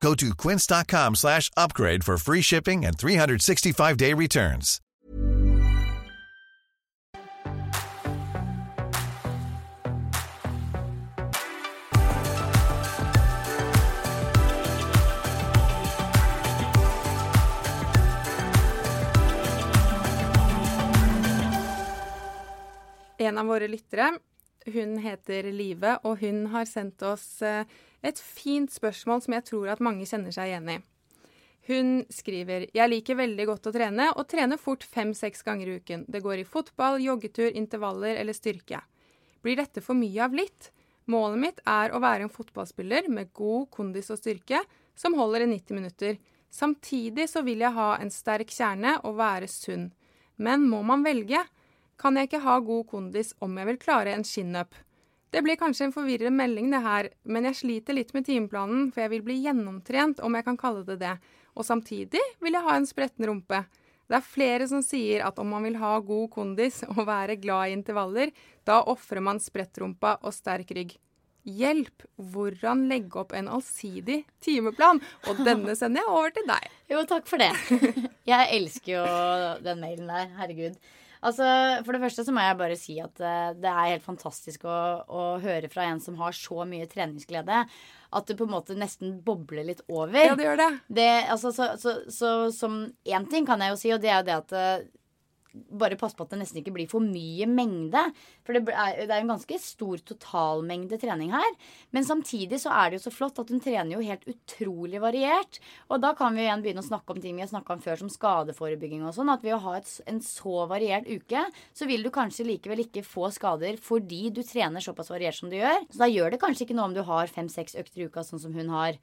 Go to quince.com slash upgrade for free shipping and 365-day returns. En av våre lyttere, hun heter Live, og hun har sendt oss eh, et fint spørsmål som jeg tror at mange kjenner seg igjen i. Hun skriver Jeg liker veldig godt å trene, og trener fort fem-seks ganger i uken. Det går i fotball, joggetur, intervaller eller styrke. Blir dette for mye av litt? Målet mitt er å være en fotballspiller med god kondis og styrke som holder i 90 minutter. Samtidig så vil jeg ha en sterk kjerne og være sunn. Men må man velge? Kan jeg ikke ha god kondis om jeg vil klare en chin-up? Det blir kanskje en forvirrende melding, det her, men jeg sliter litt med timeplanen, for jeg vil bli gjennomtrent, om jeg kan kalle det det. Og samtidig vil jeg ha en spretten rumpe. Det er flere som sier at om man vil ha god kondis og være glad i intervaller, da ofrer man sprettrumpa og sterk rygg. Hjelp! Hvordan legge opp en allsidig timeplan? Og denne sender jeg over til deg. Jo, takk for det. Jeg elsker jo den mailen der. Herregud. Altså, For det første så må jeg bare si at uh, det er helt fantastisk å, å, høre fra en som har så mye treningsglede, at det på en måte nesten bobler litt over. Ja, det gjør det. det altså, så, så, så, som én ting kan jeg jo si, og det er jo det at uh, bare passe på at det nesten ikke blir for mye mengde. For det er, det er en ganske stor totalmengde trening her. Men samtidig så er det jo så flott at hun trener jo helt utrolig variert. Og da kan vi igjen begynne å snakke om ting vi har snakka om før, som skadeforebygging og sånn. At ved å ha et, en så variert uke, så vil du kanskje likevel ikke få skader fordi du trener såpass variert som du gjør. Så da gjør det kanskje ikke noe om du har fem-seks økter i uka, sånn som hun har.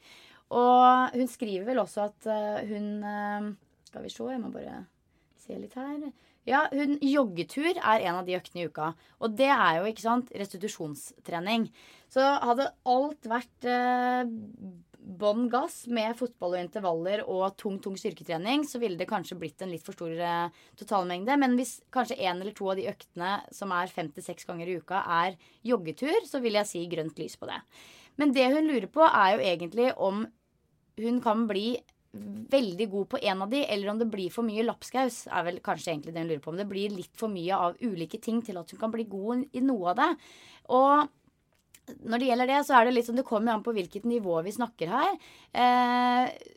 Og hun skriver vel også at uh, hun uh, Skal vi se, jeg må bare se litt her. Ja, hun, Joggetur er en av de øktene i uka. Og det er jo ikke sant, restitusjonstrening. Så hadde alt vært eh, bånn gass med fotball og intervaller og tung tung styrketrening, så ville det kanskje blitt en litt for stor eh, totalmengde. Men hvis kanskje én eller to av de øktene som er fem til seks ganger i uka, er joggetur, så vil jeg si grønt lys på det. Men det hun lurer på, er jo egentlig om hun kan bli veldig god på en av de, eller om det blir for mye lapskaus, er vel kanskje egentlig det hun lurer på. Om det blir litt for mye av ulike ting til at hun kan bli god i noe av det. Og når det gjelder det, så er det litt sånn Det kommer an på hvilket nivå vi snakker her. Eh,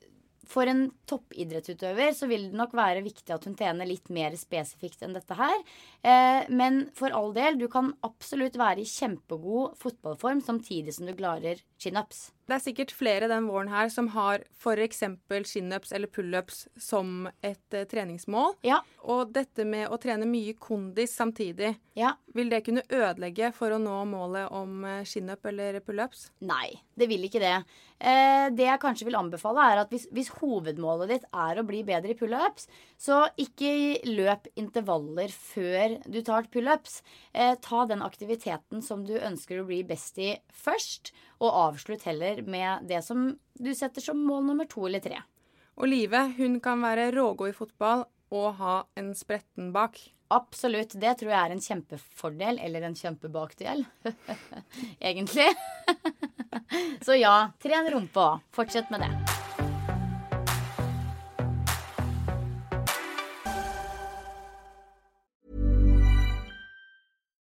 for en toppidrettsutøver så vil det nok være viktig at hun trener litt mer spesifikt enn dette her. Eh, men for all del, du kan absolutt være i kjempegod fotballform samtidig som du klarer chin-ups. Det er sikkert flere den våren her som har f.eks. chin-ups eller pullups som et eh, treningsmål. Ja. Og dette med å trene mye kondis samtidig, ja. vil det kunne ødelegge for å nå målet om uh, chin-up eller pullups? Nei, det vil ikke det. Eh, det jeg kanskje vil anbefale, er at hvis, hvis hovedmålet ditt er å bli bedre i pullups, så ikke løp intervaller før du tar pullups. Eh, ta den aktiviteten som du ønsker å bli best i først, og avslutt heller med det som du setter som mål nummer to eller tre. Og Live hun kan være rågod i fotball, og ha en spretten bak. Absolutt. Det tror jeg er en kjempefordel, eller en kjempebakdel, egentlig. Så ja, tren rumpa. Fortsett med det.